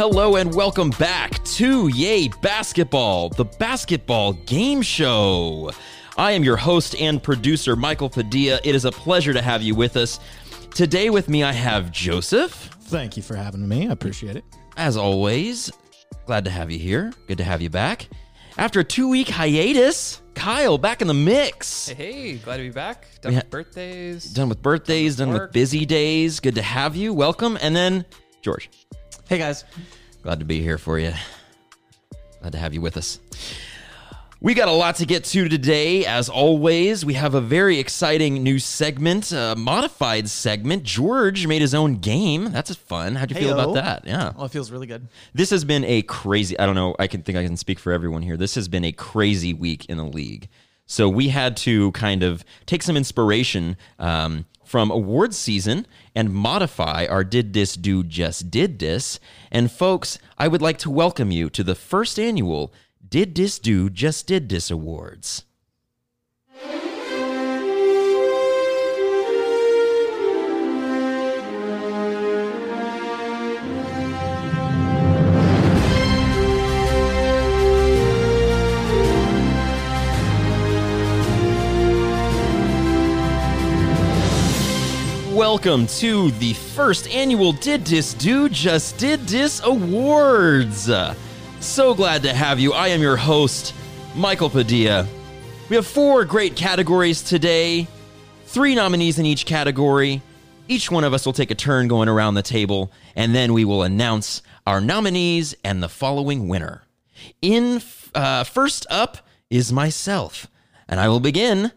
Hello and welcome back to Yay Basketball, the basketball game show. I am your host and producer, Michael Padilla. It is a pleasure to have you with us. Today with me, I have Joseph. Thank you for having me. I appreciate it. As always, glad to have you here. Good to have you back. After a two week hiatus, Kyle back in the mix. Hey, hey, glad to be back. Done We with ha- birthdays. Done with birthdays, done with work. busy days. Good to have you. Welcome. And then, George. Hey guys. Glad to be here for you. Glad to have you with us. We got a lot to get to today. As always, we have a very exciting new segment, a modified segment. George made his own game. That's fun. How'd you feel about that? Yeah. Well, it feels really good. This has been a crazy, I don't know, I can think I can speak for everyone here. This has been a crazy week in the league. So we had to kind of take some inspiration um, from awards season and modify our Did This Do Just Did This. And folks, I would like to welcome you to the first annual Did This Do Just Did This Awards. Welcome to the first annual Did This Do Just Did This Awards. So glad to have you. I am your host, Michael Padilla. We have four great categories today, three nominees in each category. Each one of us will take a turn going around the table, and then we will announce our nominees and the following winner. In uh, first up is myself, and I will begin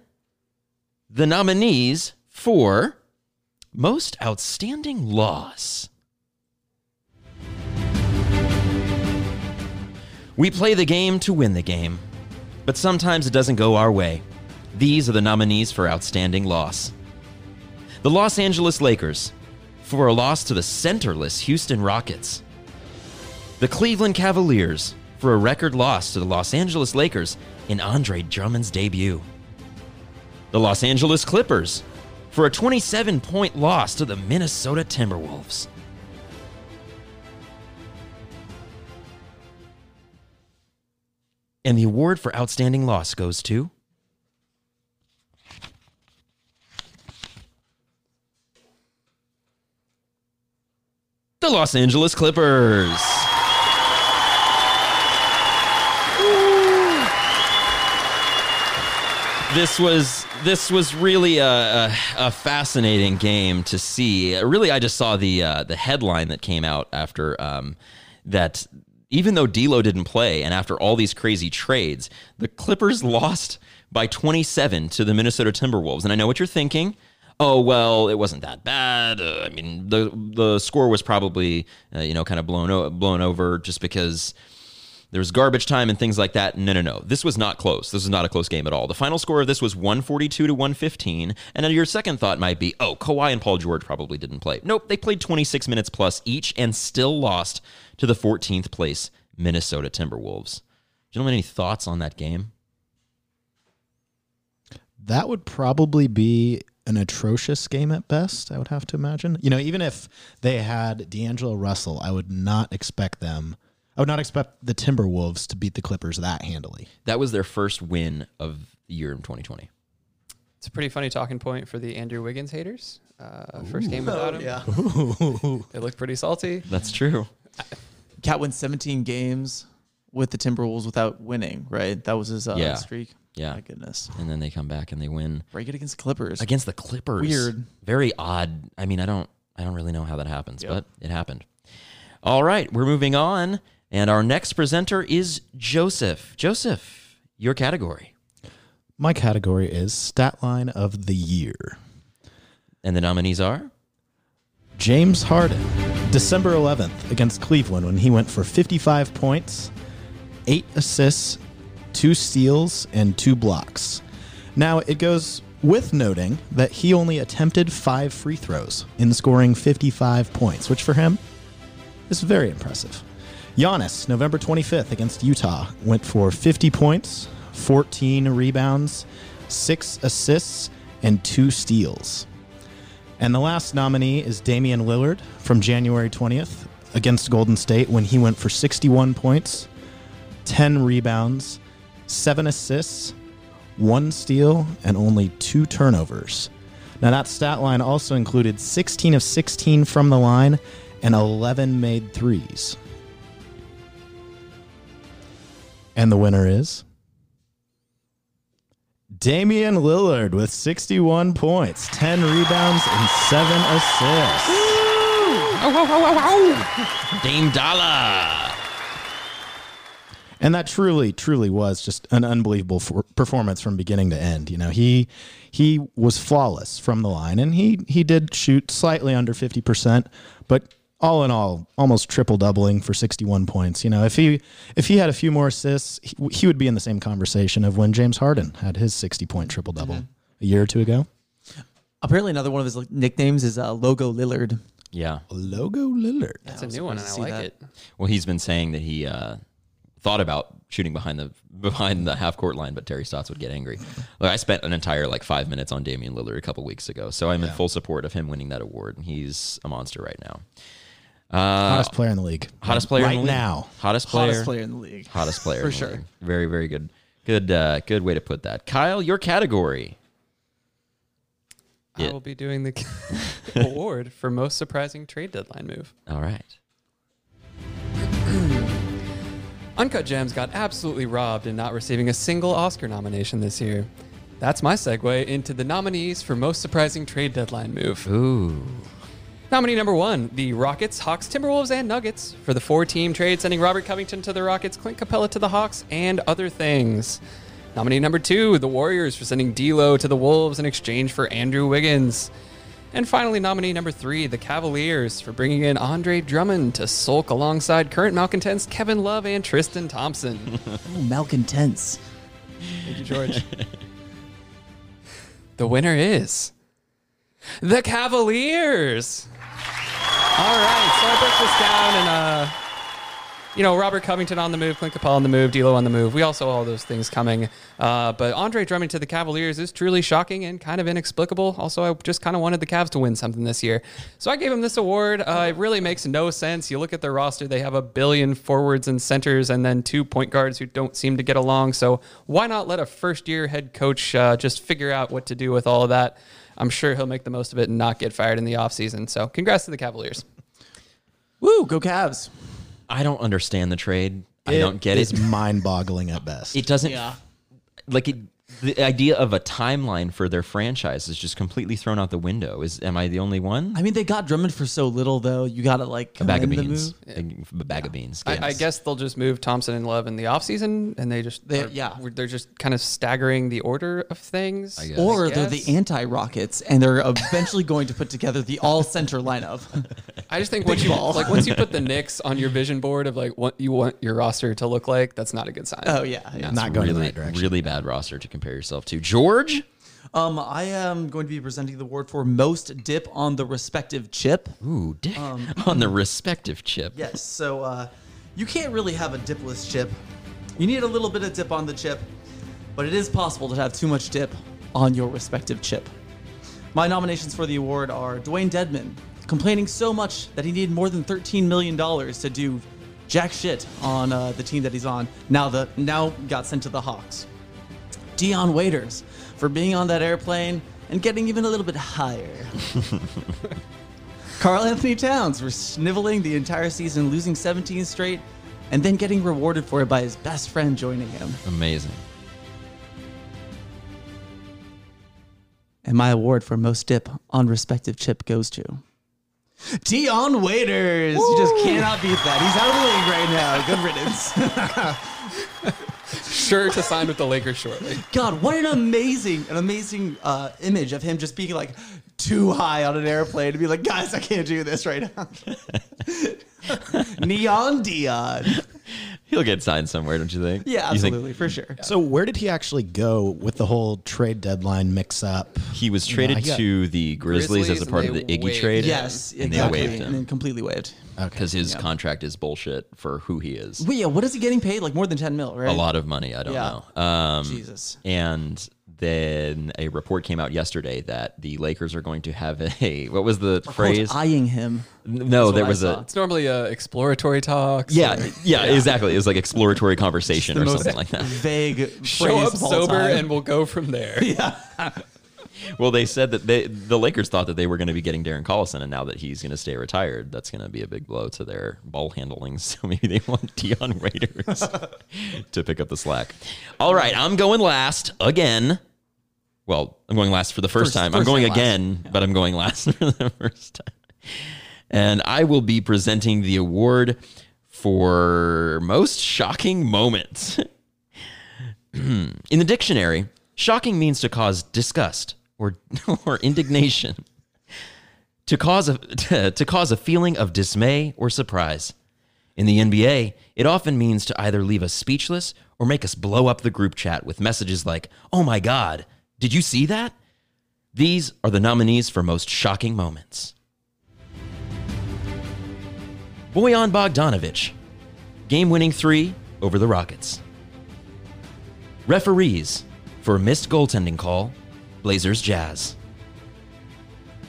the nominees for most outstanding loss. We play the game to win the game, but sometimes it doesn't go our way. These are the nominees for outstanding loss. The Los Angeles Lakers for a loss to the centerless Houston Rockets. The Cleveland Cavaliers for a record loss to the Los Angeles Lakers in Andre Drummond's debut. The Los Angeles Clippers for a 27 point loss to the Minnesota Timberwolves. And the award for outstanding loss goes to. The Los Angeles Clippers. this was this was really a, a, a fascinating game to see. Really, I just saw the uh, the headline that came out after um, that. Even though D'Lo didn't play, and after all these crazy trades, the Clippers lost by 27 to the Minnesota Timberwolves. And I know what you're thinking. Oh well, it wasn't that bad. Uh, I mean, the the score was probably uh, you know kind of blown o- blown over just because there was garbage time and things like that. No, no, no. This was not close. This was not a close game at all. The final score of this was 142 to 115. And your second thought might be, oh, Kawhi and Paul George probably didn't play. Nope, they played 26 minutes plus each and still lost to the 14th place Minnesota Timberwolves. Gentlemen, any thoughts on that game? That would probably be an atrocious game at best, I would have to imagine. You know, even if they had D'Angelo Russell, I would not expect them. I would not expect the Timberwolves to beat the Clippers that handily. That was their first win of the year in 2020. It's a pretty funny talking point for the Andrew Wiggins haters. Uh, first game without him. Yeah. they look pretty salty. That's true. KAT wins 17 games with the Timberwolves without winning, right? That was his uh, Yeah. streak. Yeah. My goodness. And then they come back and they win. Break it against the Clippers. against the Clippers. Weird. Very odd. I mean, I don't I don't really know how that happens, but it happened. All right, we're moving on, and our next presenter is Joseph. Joseph, your category. My category is stat line of the year. And the nominees are? James Harden, December 11th against Cleveland when he went for 55 points, 8 assists, 2 steals, and 2 blocks. Now, it goes with noting that he only attempted 5 free throws in scoring 55 points, which for him is very impressive. Giannis, November 25th against Utah, went for 50 points, 14 rebounds, 6 assists, and 2 steals. And the last nominee is Damian Lillard from January 20th against Golden State when he went for 61 points, 10 rebounds, 7 assists, 1 steal, and only 2 turnovers. Now, that stat line also included 16 of 16 from the line and 11 made threes. And the winner is Damian Lillard with 61 points, 10 rebounds, and 7 assists. Oh, oh, oh, Dame Dolla. And that truly, truly was just an unbelievable for- performance from beginning to end. You know, he he was flawless from the line, and he he did shoot slightly under fifty percent, but all in all, almost triple doubling for sixty one points. You know, if he if he had a few more assists, he, he would be in the same conversation of when James Harden had his sixty point triple double a year or two ago. Apparently, another one of his nicknames is uh, Logo Lillard. Yeah. Logo Lillard. That's a new one, and I surprised to see like that. it. Well, he's been saying that he uh, thought about shooting behind the behind the half court line, but Terry Stotts would get angry. Look, I spent an entire like five minutes on Damian Lillard a couple weeks ago, so I'm in full support of him winning that award. and He's a monster right now. Uh, Hottest player in the league. hottest player right in the league. now. Hottest player. Hottest player in the league. Hottest player For in the sure. league. Very very good. Good uh, good way to put that. Kyle, your category. I Yeah. will be doing the award for most surprising trade deadline move. All right. Uncut Gems got absolutely robbed in not receiving a single Oscar nomination this year. That's my segue into the nominees for most surprising trade deadline move. Ooh. Nominee number one, the Rockets, Hawks, Timberwolves, and Nuggets for the four-team trade, sending Robert Covington to the Rockets, Clint Capela to the Hawks, and other things. Nominee number two, the Warriors for sending D'Lo to the Wolves in exchange for Andrew Wiggins. And finally, nominee number three, the Cavaliers for bringing in Andre Drummond to sulk alongside current malcontents Kevin Love and Tristan Thompson. Oh, malcontents. Thank you, George. the winner is the Cavaliers. All right, so I broke this down and uh you know, Robert Covington on the move, Clint Capela on the move, D'Lo on the move. We also all those things coming. Uh, but Andre Drummond to the Cavaliers is truly shocking and kind of inexplicable. Also, I just kind of wanted the Cavs to win something this year, so I gave him this award. Uh, it really makes no sense. You look at their roster; they have a billion forwards and centers, and then two point guards who don't seem to get along. So why not let a first-year head coach uh, just figure out what to do with all of that? I'm sure he'll make the most of it and not get fired in the offseason. So, congrats to the Cavaliers. Woo, go Cavs. I don't understand the trade. I don't get it. It's mind-boggling at best. It doesn't Yeah. like it. The idea of a timeline for their franchise is just completely thrown out the window. Is am I the only one? I mean, they got Drummond for so little, though. You got to like a bag of beans. move. A bag of beans. I, I guess they'll just move Thompson and Love in the offseason and they just They- are- yeah. they're just kind of staggering the order of things. I guess. Or I they're the anti-Rockets, and they're eventually going to put together the all-center lineup. I just think once you like once you put the Knicks on your vision board of like what you want your roster to look like, that's not a good sign. oh yeah, yeah. Not going in the really, right direction. really bad roster to compare yourself to. George. Um, I am going to be presenting the award for most dip on the respective chip. Ooh, dick Um, on the respective chip. Yes, so uh, you can't really have a dipless chip. You need a little bit of dip on the chip, but it is possible to have too much dip on your respective chip. My nominations for the award are Dewayne Dedmon, complaining so much that he needed more than $13 million to do jack shit on uh, the team that he's on. Now the now got sent to the Hawks. Dion Waiters for being on that airplane and getting even a little bit higher. Karl-Anthony Towns for sniveling the entire season, losing 17 straight, and then getting rewarded for it by his best friend joining him. Amazing. And my award for most dip on respective chip goes to Dion Waiters. You just cannot beat that. He's out of the league right now. Good riddance. Sure to sign with the Lakers shortly. God, what an amazing, an amazing uh, image of him just being like too high on an airplane to be like, guys, I can't do this right now. Neon Dion. He'll get signed somewhere, don't you think? Yeah, You think absolutely, for sure. So where did he actually go with the whole trade deadline mix-up? he was traded he got- to the Grizzlies, as a part of and the they Iggy waived trade. him. Yes, and exactly. they waived And then him completely waived. Because his Yeah. contract is bullshit for who he is. Wait, yeah, what is he getting paid? Like more than 10 mil, right? A lot of money. I don't Yeah. know. Um, Jesus. And then a report came out yesterday that the Lakers are going to have a what was the phrase? eyeing him. no, what there was a It's normally uh, exploratory talks. yeah, or yeah, exactly. It was like exploratory conversation or something like that. Vague. Show up sober time. and we'll go from there. Well, they said that they the Lakers thought that they were going to be getting Darren Collison, and now that he's going to stay retired, that's going to be a big blow to their ball handling. So maybe they want Dion Raiders to pick up the slack. All right, I'm going last again. Well, I'm going last for the first, First- time. I'm going again, but I'm going last for the first time. And I will be presenting the award for most shocking moment. In the dictionary, shocking means to cause disgust or or indignation. To cause a to cause a feeling of dismay or surprise. In the NBA, it often means to either leave us speechless or make us blow up the group chat with messages like, "Oh my god, did you see that?" These are the nominees for most shocking moments. Bojan Bogdanovic, game-winning 3 over the Rockets. Referees for a missed goaltending call, Blazers Jazz.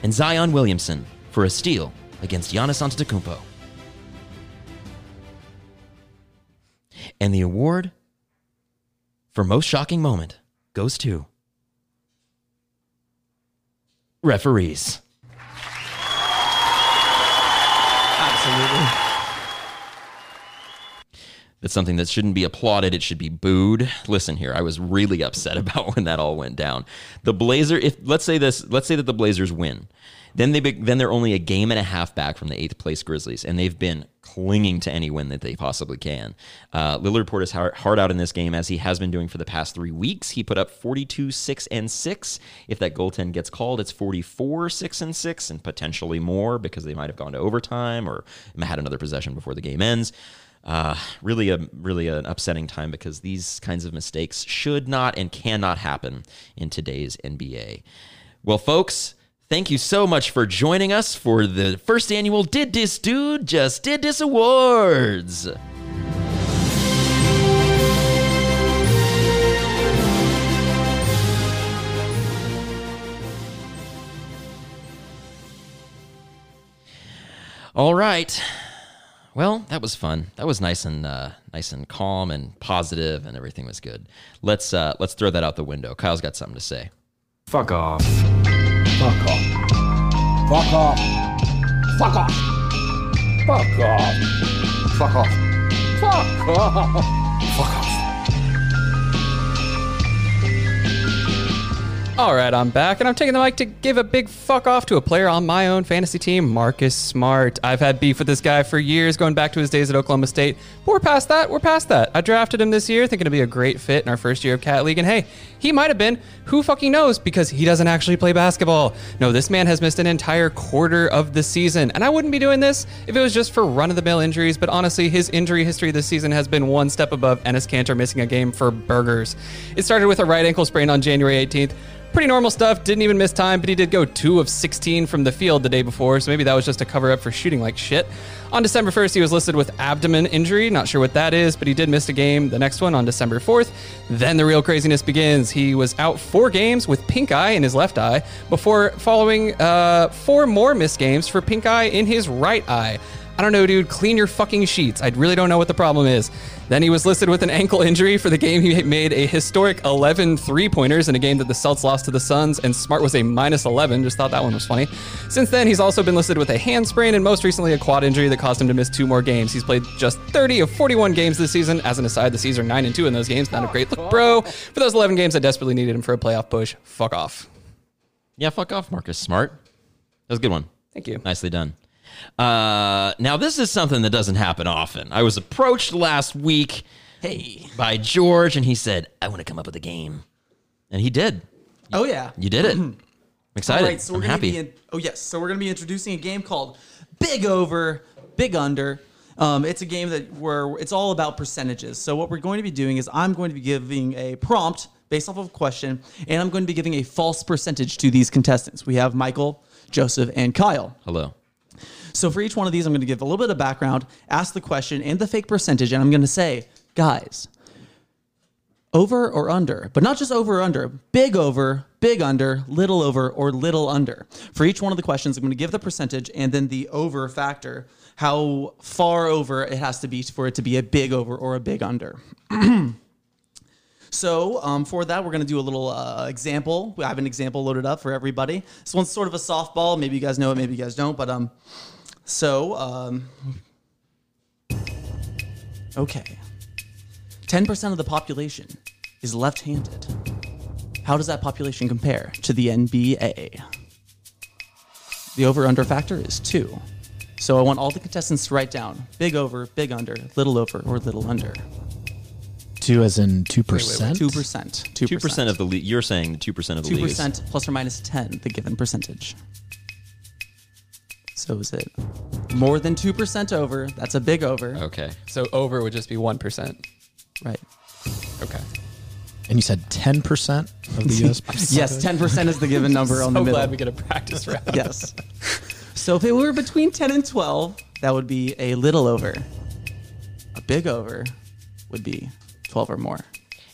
And Zion Williamson for a steal against Giannis Antetokounmpo. And the award for most shocking moment goes to referees. Absolutely. That's something that shouldn't be applauded. It should be booed. Listen here, I was really upset about when that all went down. The Blazer, if let's say this, let's say that the Blazers win, then they then they're only a game and a half back from the eighth place Grizzlies, and they've been clinging to any win that they possibly can. Uh, Lillard poured his heart, out in this game as he has been doing for the past three weeks. He put up 42, six and six. If that goaltend gets called, it's 44, six and six, and potentially more because they might have gone to overtime or had another possession before the game ends. Uh, really a really an upsetting time because these kinds of mistakes should not and cannot happen in today's NBA. Well, folks, thank you so much for joining us for the first annual Did This Dude Just Did This Awards. All right. Well, that was fun. That was nice and uh, nice and calm and positive, and everything was good. Let's uh, let's throw that out the window. Kyle's got something to say. Fuck off. Fuck off. Fuck off. Fuck off. Fuck off. Fuck off. Fuck off. Fuck off. All right, I'm back, and I'm taking the mic to give a big fuck off to a player on my own fantasy team, Marcus Smart. I've had beef with this guy for years, going back to his days at Oklahoma State. But we're past that. We're past that. I drafted him this year, thinking to be a great fit in our first year of Cat League, and hey, he might have been. Who fucking knows? Because he doesn't actually play basketball. No, this man has missed an entire quarter of the season, and I wouldn't be doing this if it was just for run-of-the-mill injuries. But honestly, his injury history this season has been one step above Enes Kanter missing a game for burgers. It started with a right ankle sprain on January 18th. Pretty normal stuff. Didn't even miss time, but he did go 2 of 16 from the field the day before, so maybe that was just a cover up for shooting like shit. On December 1st, he was listed with abdomen injury. Not sure what that is, but he did miss a game, the next one on December 4th. Then the real craziness begins. He was out four games with pink eye in his left eye before following uh, four more missed games for pink eye in his right eye. I don't know, dude. Clean your fucking sheets. I really don't know what the problem is. Then he was listed with an ankle injury for the game. He made a historic 11 three pointers in a game that the Celts lost to the Suns, and Smart was a minus 11. Just thought that one was funny. Since then, he's also been listed with a hand sprain and most recently a quad injury that caused him to miss two more games. He's played just 30 of 41 games this season. As an aside, the C's are 9 and 2 in those games. Not a great look, bro. For those 11 games, I desperately needed him for a playoff push. Fuck off. Yeah, fuck off, Marcus Smart. That was a good one. Thank you. Nicely done. Uh, now, this is something that doesn't happen often. I was approached last week Hey. by George, and he said, I want to come up with a game. And he did. Oh yeah. You did it. I'm excited. All right, so we're I'm gonna happy. be in, oh yes, so we're gonna be introducing a game called Big Over, Big Under. Um, it's a game that where it's all about percentages. So what we're going to be doing is I'm going to be giving a prompt based off of a question, and I'm going to be giving a false percentage to these contestants. We have Michael, Joseph, and Kyle. Hello. So for each one of these, I'm going to give a little bit of background, ask the question and the fake percentage, and I'm going to say, guys, Over or under, but not just over or under, big over, big under, little over, or little under. For each one of the questions, I'm going to give the percentage and then the over factor, how far over it has to be for it to be a big over or a big under. So um, for that, we're going to do a little uh, example. I have an example loaded up for everybody. This one's sort of a softball. Maybe you guys know it, maybe you guys don't. But um, so um, okay, ten percent of the population is left-handed. How does that population compare to the NBA? The over/under factor is two. So I want all the contestants to write down big over, big under, little over, or little under. Two as in two percent. Two percent. Two Two percent of the le- you're saying two percent of the two percent plus or minus ten, the given percentage. So is it more than two percent over? That's a big over, Okay. So over would just be 1%. right? Okay. And you said ten percent of the U.S. Yes, ten percent is the given number on the So middle. glad we get a practice round. yes. So if it were between ten and twelve, that would be a little over. A big over would be twelve or more.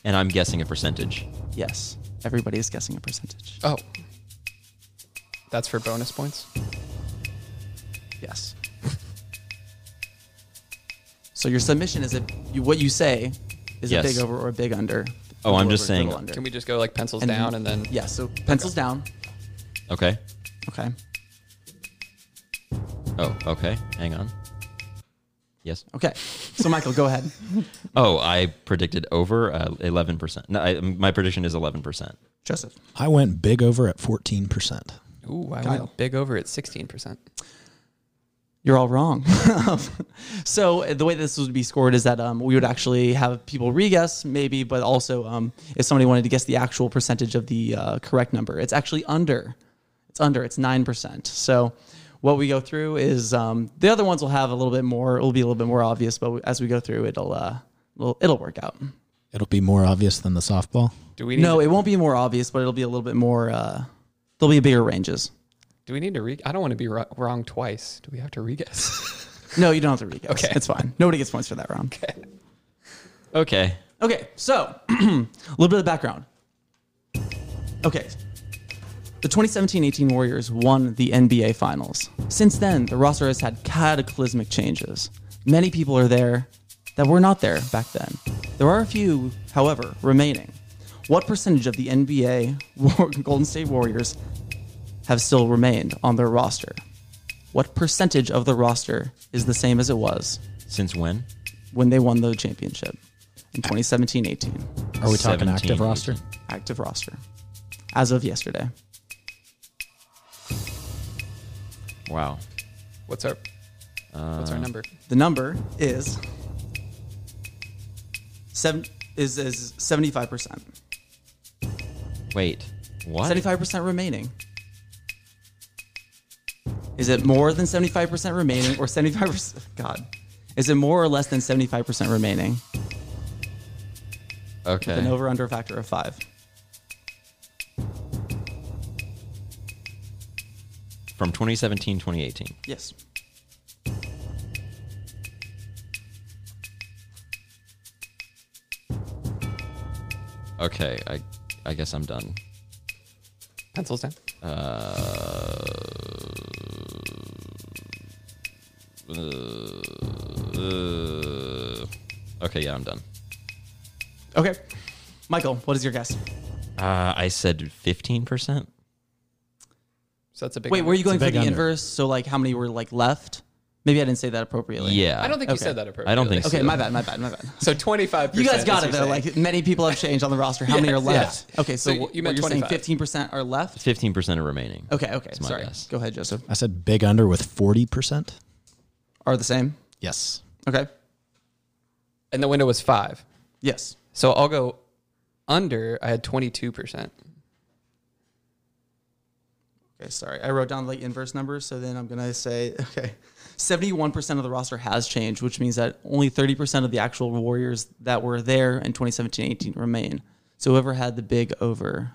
And I'm guessing a percentage. Yes, everybody is guessing a percentage. Oh. That's for bonus points? Yes. so your submission is a you, what you say is Yes. a big over or a big under. Oh, I'm just saying- under. Can we just go like pencils And- down and then. Yeah, so pencils down. Okay. Okay. Oh, okay. Hang on. Yes. Okay. So Michael, go ahead. Oh, I predicted over uh, eleven percent. No, I, my prediction is eleven percent. Joseph. I went big over at fourteen percent. Ooh, I Kyle. went big over at 16%. You're all wrong. so uh, the way this would be scored is that um, we would actually have people re-guess maybe, but also um, if somebody wanted to guess the actual percentage of the uh, correct number, it's actually under. It's under. It's nine percent. So what we go through is um, the other ones will have a little bit more. It'll be a little bit more obvious, but as we go through, it'll uh, it'll, it'll work out. It'll be more obvious than the softball. Do we need No, to, it won't be more obvious, but it'll be a little bit more. Uh, there'll be bigger ranges. Do we need to re I don't want to be ro- wrong twice. Do we have to re-guess? No, you don't have to re-guess. Okay. it's fine. Nobody gets points for that round. Okay. Okay, Okay. so a little bit of background. Okay. The 2017-18 Warriors won the NBA Finals. Since then, the roster has had cataclysmic changes. Many people are there that were not there back then. There are a few, however, remaining. What percentage of the NBA Golden State Warriors have still remained on their roster? What percentage of the roster is the same as it was Since when? when they won the championship in 2017-18? Are we talking 17, active roster? active roster as of yesterday. Wow. What's our What's our uh, number? The number is seven is is seventy five percent. Wait. What? Seventy five percent remaining. Is it more than seventy five percent remaining, or seventy five percent? God, is it more or less than seventy five percent remaining? Okay. An over under factor of five. From 2017, 2018. Yes. Okay. I I guess I'm done. Pencils down. Uh, okay. Yeah, I'm done. Okay. Michael, what is your guess? Uh, I said 15 percent. So that's a big Wait, were you going for big the under. inverse? So like, how many were like left? Maybe I didn't say that appropriately. Yeah. I don't think you Okay. said that appropriately. I don't think so. Okay, my bad, my bad, my bad. So 25%. You guys got is it you're though. saying. Like many people have changed on the roster. How many are Yes, left? yeah. Okay, so, So what you meant you're saying 25. fifteen percent are left. 15 percent are remaining. Okay, okay. my Sorry. guess. Go ahead, Joseph. I said big under with forty percent. Are the same? Yes. Okay. And the window was five. Yes. So I'll go under. I had 22%. Okay, sorry. I wrote down the inverse numbers, so then I'm gonna say okay. Seventy-one percent of the roster has changed, which means that only thirty percent of the actual Warriors that were there in 2017-18 remain. So whoever had the big over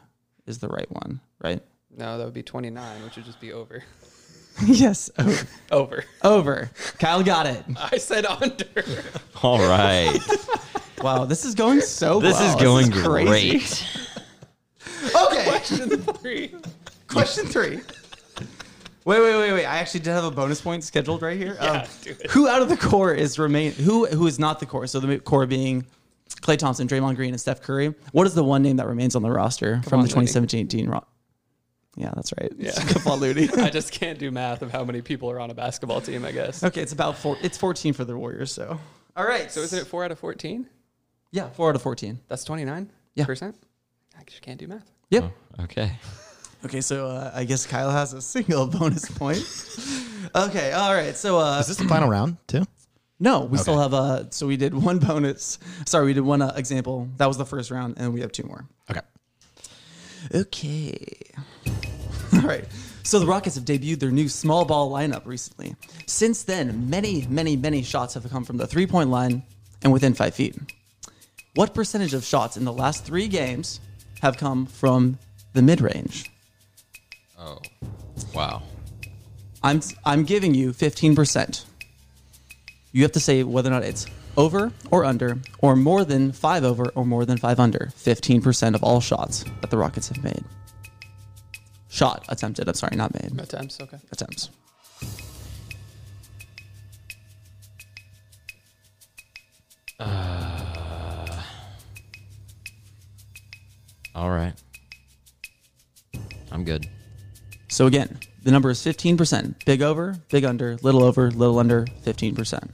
is the right one, right? No, that would be 29, which would just be over. yes. Over. Over. over. Kyle got it. I said under. All right. Wow, this is going so This well. is going crazy. great. Okay. Question three. Question three. Wait, wait, wait, wait. I actually did have a bonus point scheduled right here. Um, Yeah, do it. Who out of the core is remain? Who who is not the core? So the core being Klay Thompson, Draymond Green, and Steph Curry. What is the one name that remains on the roster from the Looney. 2017-18 ro- Yeah, that's right. Yeah. Kevon Looney. I just can't do math of how many people are on a basketball team. I guess. okay, it's about four. It's 14 for the Warriors. So all right. So isn't it four out of fourteen? Yeah, four out of 14. That's twenty nine. Yeah. Percent. I just can't do math. Yep. Okay. Okay, so uh, I guess Kyle has a single bonus point. okay, all right. So uh, Is this the final round too? No, we still have uh so we did one bonus. Sorry, we did one uh, example. That was the first round and we have two more. Okay. Okay. All right. So the Rockets have debuted their new small ball lineup recently. Since then, many, many, many shots have come from the three-point line and within 5 feet. What percentage of shots in the last 3 games have come from the mid-range? Oh. Wow. I'm I'm giving you 15%. You have to say whether or not it's over or under, or more than five over or more than five under. 15% of all shots that the Rockets have made. Shot attempted. I'm sorry, not made. Attempts. Okay. Attempts. All right. I'm good. So again, the number is 15%. Big over, big under, little over, little under, 15%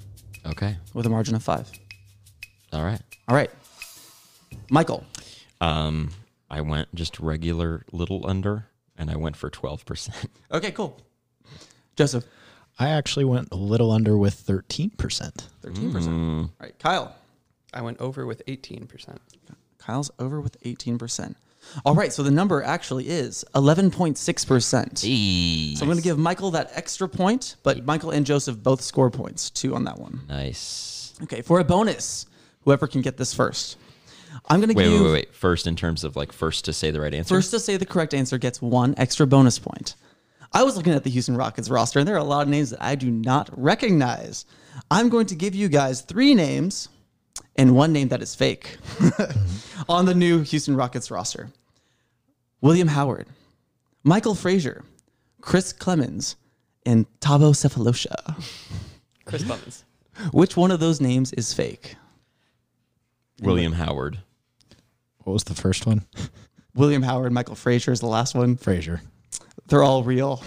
Okay. with a margin of five. All right. All right. Michael. Um, I went just regular little under, and I went for twelve percent. Okay, cool. Joseph. I actually went a little under with 13%. 13%. Hmm. All right, Kyle. I went over with eighteen percent. Kyle's over with 18%. All right, so the number actually is 11.6%. So I'm going to give Michael that extra point, but Michael and Joseph both score points, two on that one. Nice. Okay, for a bonus, whoever can get this first. I'm going to Wait, give wait, you wait, wait. First, in terms of like first to say the right answer. first to say the correct answer gets one extra bonus point. I was looking at the Houston Rockets roster, and there are a lot of names that I do not recognize. I'm going to give you guys three names and one name that is fake on the new Houston Rockets roster William Howard, Michael Frazier, Chris Clemons, and Thabo Sefolosha. Chris Clemons. Which one of those names is fake? William Howard. What was the first one? William Howard, Michael Frazier is the last one. Frazier. They're all real.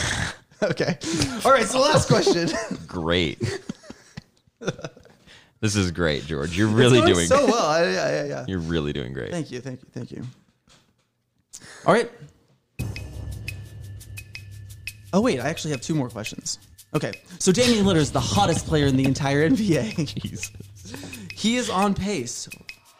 okay. All right, so last question. Great. this is great, George. You're really It's going doing. so well. I, I, I, yeah. You're really doing great. Thank you, thank you, thank you. All right. Oh wait, I actually have two more questions. Okay, so Damian Lillard is the hottest player in the entire NBA. Jesus. He is on pace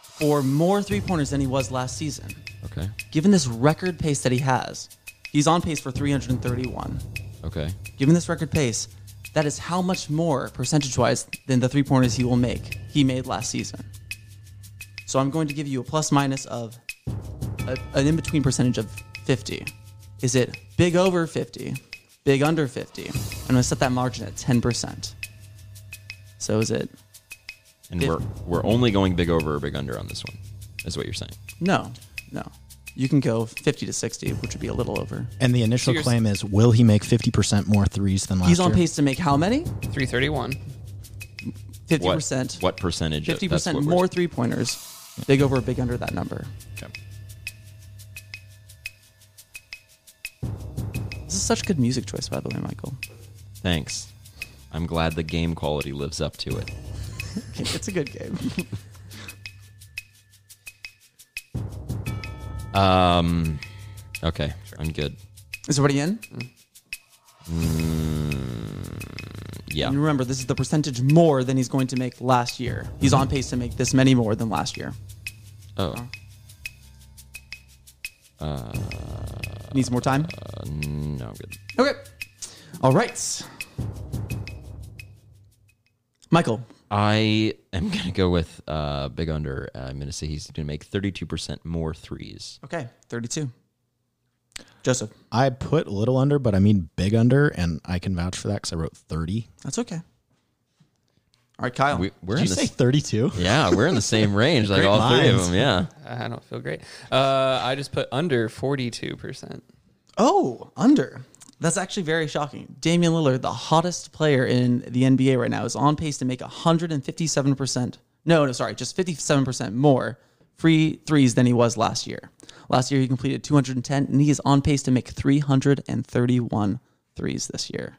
for more three pointers than he was last season. Okay. Given this record pace that he has, he's on pace for 331. Okay. Given this record pace, that is how much more percentage wise than the three pointers he will make he made last season. So I'm going to give you a plus minus of a, an in between percentage of 50. Is it big over 50, big under 50? I'm going to set that margin at 10%. So is it And If- we're we're only going big over or big under on this one. Is what you're saying. no, no. You can go 50 to 60, which would be a little over. And the initial you're- claim is will he make 50% more threes than last year? He's on year? pace to make how many? Three thirty one. 50%. What, what percentage? 50% what we're- more three pointers. Big over, big under that number. Okay. This is such good music choice, by the way, Michael. Thanks. I'm glad the game quality lives up to it. It's a good game. Um. Okay. I'm good. is everybody in? Yeah. And remember, this is the percentage more than he's going to make last year. He's on pace to make this many more than last year. Oh. Uh, Needs more time. Uh, no, I'm good. Okay. All right. Michael. I am gonna go with uh, big under. Uh, I'm gonna say he's gonna make 32% more threes. Okay. Thirty-two. Joseph. I put a little under, but I mean big under, and I can vouch for that because I wrote 30. That's okay. All right, Kyle. We, we're Did in you the say 32? yeah, we're in the same range, like Great all three of them. Yeah. I don't feel great. Uh, I just put under 42%. Oh, under. That's actually very shocking. Damian Lillard, the hottest player in the NBA right now, is on pace to make 157%. No, no, sorry, just 57% more free threes than he was last year. Last year, he completed 210, and he is on pace to make 331 threes this year.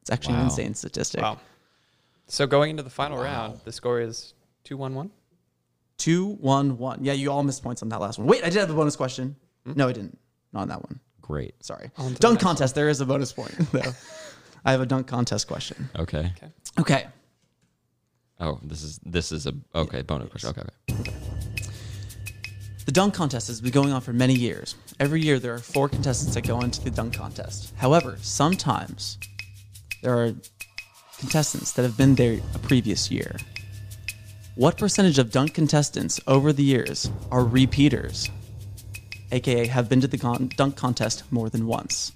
It's actually an insane statistic. Wow. So going into the final round, the score is 2 1 1. Two, one, one. Yeah, you all missed points on that last one. Wait, I did have a bonus question. Hmm? No, I didn't. Not on that one. Great. Sorry. On the Dunk next contest. There is a bonus point, though. I have a dunk contest question. Okay. Okay. Okay. Oh, this is this is a okay bonus question. Okay. okay. The dunk contest has been going on for many years. Every year, there are four contestants that go into the dunk contest. However, sometimes there are contestants that have been there a previous year. What percentage of dunk contestants over the years are repeaters, aka have been to the con- dunk contest more than once?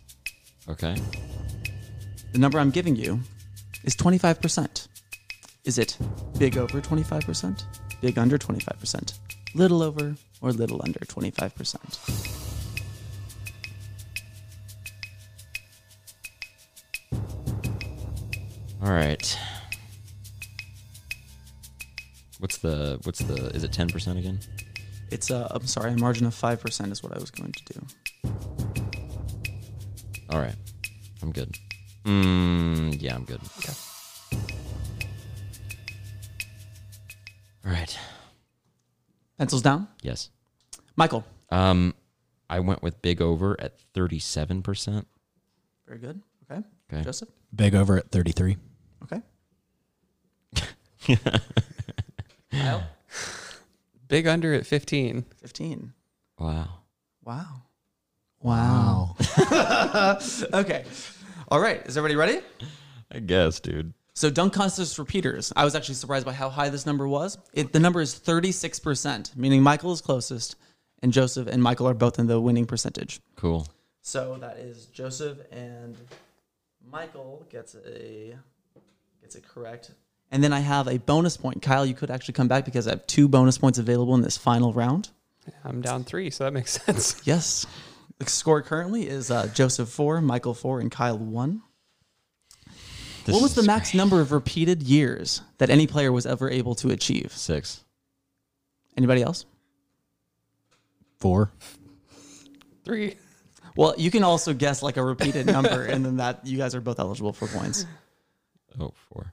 Okay. The number I'm giving you is 25%. Is it big over 25%, big under 25%, little over, or little under 25%? All right. What's the what's the is it ten percent again? It's a, I'm sorry, a margin of 5% is what I was going to do. All right. I'm good. Mm, yeah, I'm good. Okay. All right. Pencils down. Yes. Michael. Um, I went with big over at thirty-seven percent. Very good. Okay. Okay. Joseph. Big over at 33. Okay. Big under at 15. 15. Wow. Wow. Wow. Okay. All right. Is everybody ready? I guess, dude. So dunk contest repeaters. I was actually surprised by how high this number was. It, the number is 36%, meaning Michael is closest, and Joseph and Michael are both in the winning percentage. Cool. So that is Joseph and Michael gets a gets it correct. And then I have a bonus point. Kyle, you could actually come back because I have two bonus points available in this final round. I'm down three, so that makes sense. Yes. The score currently is uh, Joseph four, Michael four, and Kyle one. This what was the max great. number of repeated years that any player was ever able to achieve? Six. Anybody else? Four. Three. Well, you can also guess like a repeated number, and then that you guys are both eligible for points. Oh, four.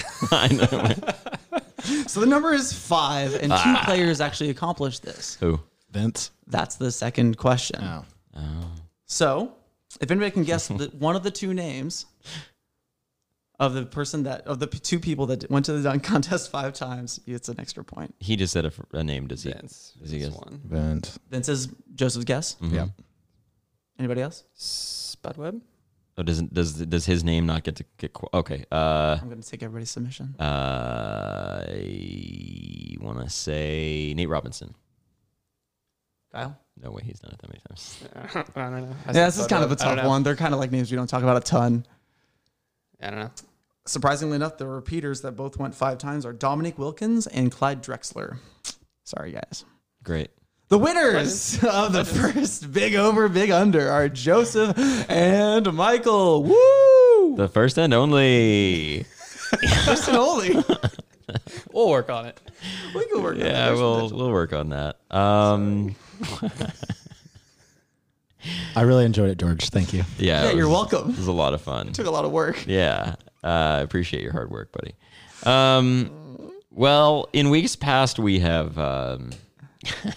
I know. So the number is five, and two players actually accomplished this. Who? Vince. That's the second question. Oh. So, if anybody can guess the, one of the two names of the person that of the p- two people that went to the dunk contest five times, it's an extra point. He just said a name. Does he? Vince. Does he is guess? one. Vince. Vince is Joseph's guess. Mhm. Yeah. Anybody else? Spud Webb? Oh, doesn't does does his name not get to get? Qu- okay. Uh, I'm going to take everybody's submission. uh, I want to say Nate Robinson. Kyle. No way, he's done it that many times. I don't know. I Yeah, this is kind of a Spud Webb. I don't tough one. They're kind of like names we don't talk about a ton. I don't know. Surprisingly enough, the repeaters that both went five times are Dominique Wilkins and Clyde Drexler. Sorry, guys. Great. The winners of the first big over, big under are Joseph and Michael. Woo! The first and only. First and only. We'll work on it. We can work on that. Yeah, we'll we'll work on that. Um, I really enjoyed it, George. Thank you. yeah, Yeah, it you're was- welcome. It was a lot of fun. Took a lot of work. Yeah, uh, I appreciate your hard work, buddy. Um, well, in weeks past, we have. Um, Jeez.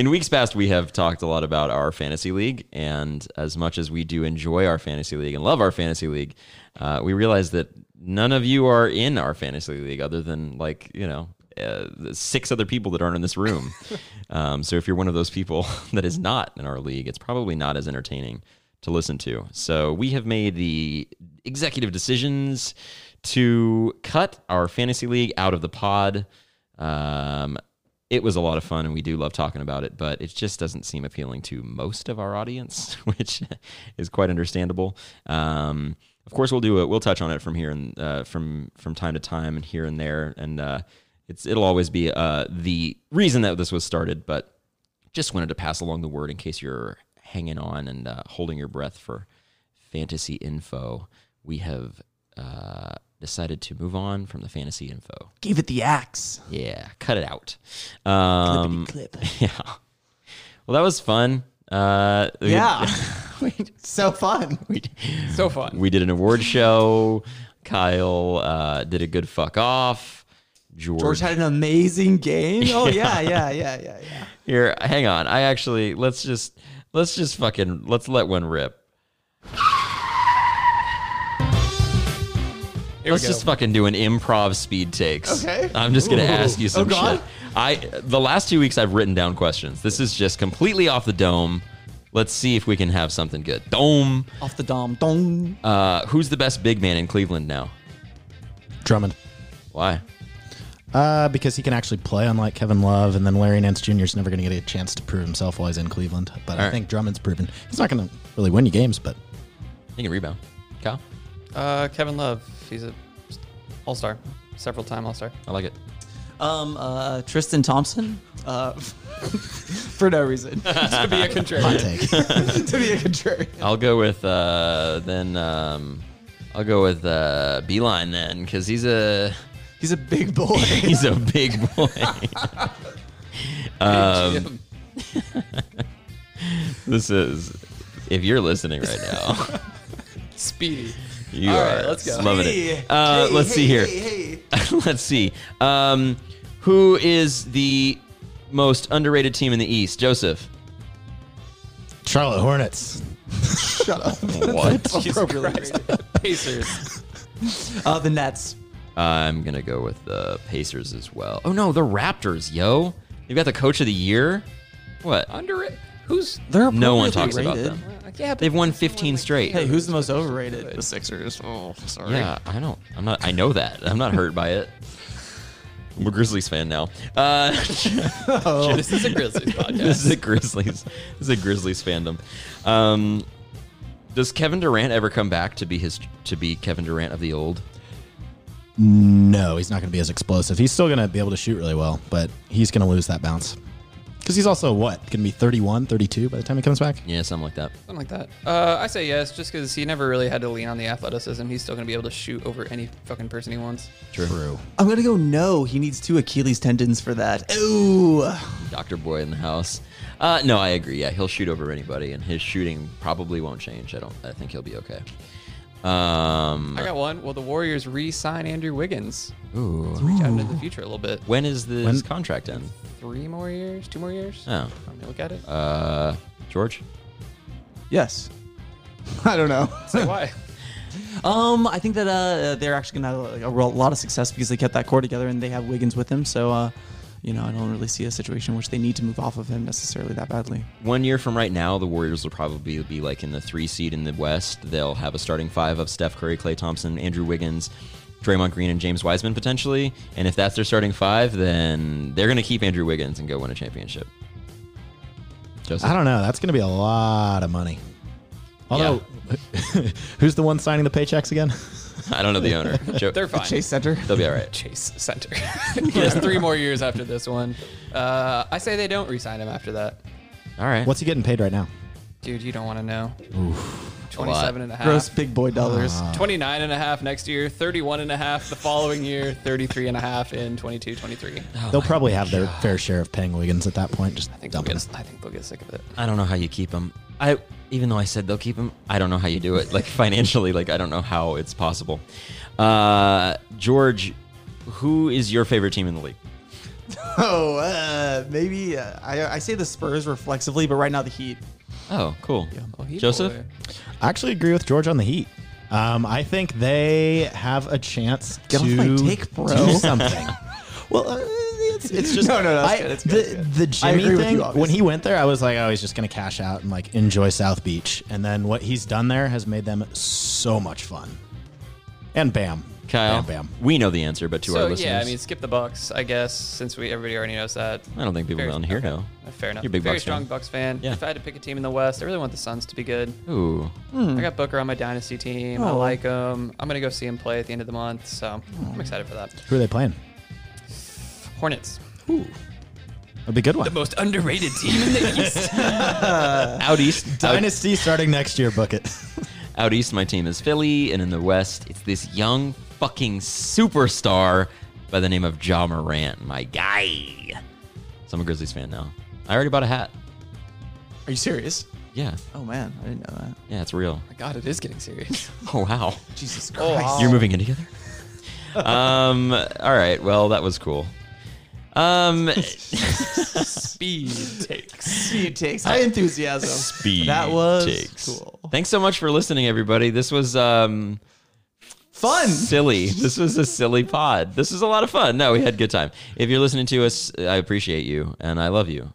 In weeks past, we have talked a lot about our fantasy league, and as much as we do enjoy our fantasy league and love our fantasy league, uh, we realize that none of you are in our fantasy league, other than like you know uh, six other people that aren't in this room. um, so if you're one of those people that is not in our league, it's probably not as entertaining to listen to. So we have made the executive decisions to cut our fantasy league out of the pod. Um, it was a lot of fun and we do love talking about it, but it just doesn't seem appealing to most of our audience, which is quite understandable. Um, of course, we'll do it. We'll touch on it from here and uh, from from time to time and here and there, and uh, it's it'll always be uh, the reason that this was started. But just wanted to pass along the word in case you're hanging on and uh, holding your breath for fantasy info. We have uh, decided to move on from the fantasy info. Gave it the axe. Yeah, cut it out. Um, clip. Yeah. Well, that was fun. Uh, Yeah. we, So fun. we, So fun. we did an award show. Kyle uh, did a good fuck off. George, George had an amazing game. Oh yeah, yeah, yeah, yeah, yeah. here, hang on. I actually let's just let's just fucking let's let one rip. Here Let's just fucking do an improv speed takes. Okay. I'm just gonna Ooh. ask you some Oh, God. shit. I the last two weeks I've written down questions. This is just completely off the dome. Let's see if we can have something good. Dome. Off the dom. Dong. Uh, who's the best big man in Cleveland now? Drummond. Why? Uh, because he can actually play, unlike Kevin Love, and then Larry Nance Jr. is never going to get a chance to prove himself while he's in Cleveland. But I right. think Drummond's proven he's not going to really win you games, but He can rebound. Kyle, Uh, Kevin Love. He's a all star, several time all star. I like it. Um, uh, Tristan Thompson. Uh, for no reason. to be a hot contrarian. take. to be a contrarian. I'll go with uh, then. Um, I'll go with uh, Beeline then, because he's a He's a big boy. he's a big boy. um, this is if you're listening right now, Speedy. You All are right, let's go. loving Hey, it. Uh, hey, let's hey, see here. Hey, hey. let's see. Um, who is the most underrated team in the East? Joseph. Charlotte Hornets. Shut up. What? Jesus Appropriately Christ. Pacers. Uh, the Nets. I'm gonna go with the Pacers as well. Oh no, the Raptors, yo. You've got the coach of the year. What? Underrated. Who's? They're No one appropriately talks about rated. them. Yeah, They've won 15 straight. Hey, who's the most overrated? The Sixers. Oh, sorry. Yeah, I don't. I'm not. I know that. I'm not hurt by it. I'm a Grizzlies fan now. Uh, This is a Grizzlies podcast. this is a Grizzlies. This is a Grizzlies fandom. Um, does Kevin Durant ever come back to be his to be Kevin Durant of the old? No, he's not going to be as explosive. He's still going to be able to shoot really well, but he's going to lose that bounce. Because he's also, what, going to be 31, 32 by the time he comes back? Yeah, something like that. Something like that. Uh, I say yes, just because he never really had to lean on the athleticism. He's still going to be able to shoot over any fucking person he wants. True. True. I'm gonna go no. He needs two Achilles tendons for that. Ooh. Doctor Boy in the house. Uh, no, I agree. Yeah, he'll shoot over anybody, and his shooting probably won't change. I don't. I think he'll be okay. Um, I got one. Will the Warriors re-sign Andrew Wiggins? ooh. Reach out into the future a little bit. When is this When- contract end? Three more years? Two more years? Oh, Let me look at it. uh, George. Yes. I don't know. Say why? Um, I think that uh, they're actually gonna have like, a ro- lot of success because they kept that core together and they have Wiggins with them. So, uh, you know, I don't really see a situation in which they need to move off of him necessarily that badly. One year from right now, the Warriors will probably be like in the three seed in the West. They'll have a starting five of Steph Curry, Klay Thompson, Andrew Wiggins, Draymond Green, and James Wiseman potentially. And if that's their starting five, then they're going to keep Andrew Wiggins and go win a championship. Joseph? I don't know. That's going to be a lot of money. Although, who's the one signing the paychecks again? I don't know the owner. Joe, They're fine. Chase Center. they'll be all right. Chase Center. he has three more years after this one. Uh, I say they don't re-sign him after that. All right. What's he getting paid right now? Dude, you don't want to know. A lot. 27 and a half. Gross big boy dollars. 29 and a half next year, 31 and a half the following year, 33 and a half in 22, 23. They'll probably have their fair share of paying Wiggins at that point. Just I think they'll get I think they'll get sick of it. I don't know how you keep him. I even though I said they'll keep him, I don't know how you do it. Like financially, like I don't know how it's possible. Uh, George, who is your favorite team in the league? Oh, uh, maybe uh, I, I say the Spurs reflexively, but right now the Heat. Oh, cool. Oh, Joseph? boy. I actually agree with George on the Heat. Um, I think they have a chance to Get off my take, bro. do something. well, uh, it's, it's just No, no, no, I- good, it's the, good, it's the I Jimmy agree with thing. you, when he went there, I was like, oh, he's just gonna cash out and like enjoy South Beach. And then what he's done there has made them so much fun. And Bam, Kyle, Bam, bam. we know the answer, but to our So listeners, yeah, I mean, skip the Bucks, I guess, since we everybody already knows that. I don't think people Very- down here okay. know. Uh, Fair enough. You're a big Very Bucks strong fan. Bucks fan. Yeah. If I had to pick a team in the West, I really want the Suns to be good. Ooh, hmm. I hmm. got Booker on my dynasty team. I Oh. like him. I'm gonna go see him play at the end of the month, so I'm hmm. excited for that. Who are they playing? Hornets, Ooh. That'd be a good one. The most underrated team in the East. out east, out, Dynasty starting next year. Book it. out east, my team is Philly, and in the west, it's this young fucking superstar by the name of Ja Morant, my guy. So I'm a Grizzlies fan now. I already bought a hat. Are you serious? Yeah, Oh man, I didn't know that. yeah, it's real. My God, it is getting serious. Oh wow, Jesus Oh, Christ. wow. you're moving in together. um. All right. Well, that was cool. Um. Speed takes. Speed takes high enthusiasm. Speed That was takes. cool. Thanks so much for listening, everybody. This was um Fun. silly. This was a silly pod. This was a lot of fun. No, we had a good time. If you're listening to us, I appreciate you and I love you.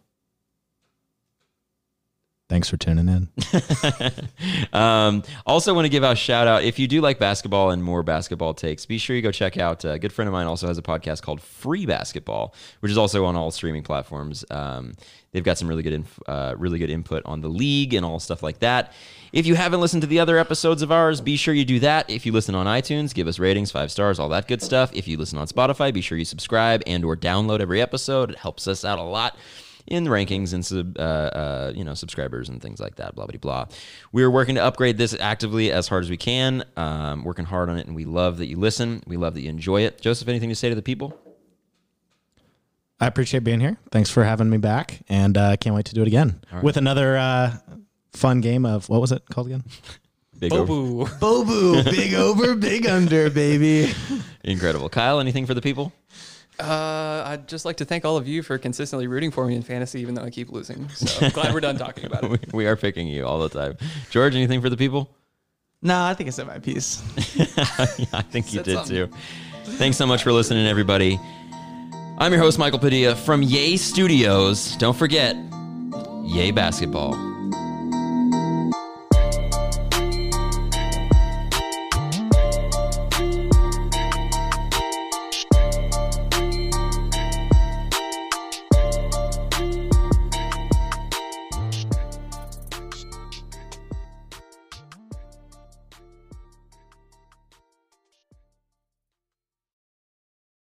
Thanks for tuning in. um, also, want to give a shout out. If you do like basketball and more basketball takes, be sure you go check out. uh, A good friend of mine also has a podcast called Free Basketball, which is also on all streaming platforms. Um, they've got some really good, inf- uh, really good input on the league and all stuff like that. If you haven't listened to the other episodes of ours, be sure you do that. If you listen on iTunes, give us ratings, five stars, all that good stuff. If you listen on Spotify, be sure you subscribe and or download every episode. It helps us out a lot in the rankings and sub, uh, uh, you know subscribers and things like that. Blah blah blah. We're working to upgrade this actively as hard as we can. Um, working hard on it, and we love that you listen. We love that you enjoy it. Joseph, anything to say to the people? I appreciate being here. Thanks for having me back, and uh, can't wait to do it again with another uh, fun game of what was it called again? Big over. Bobu. Bobu, big over, big under, baby. incredible. Kyle, anything for the people? Uh, I'd just like to thank all of you for consistently rooting for me in fantasy, even though I keep losing. So glad we're done talking about it. we are picking you all the time. George, anything for the people? No, I think I said my piece. I think you did something. too. Thanks so much for listening, everybody. I'm your host, Michael Padilla from Yay Studios. Don't forget, Yay Basketball.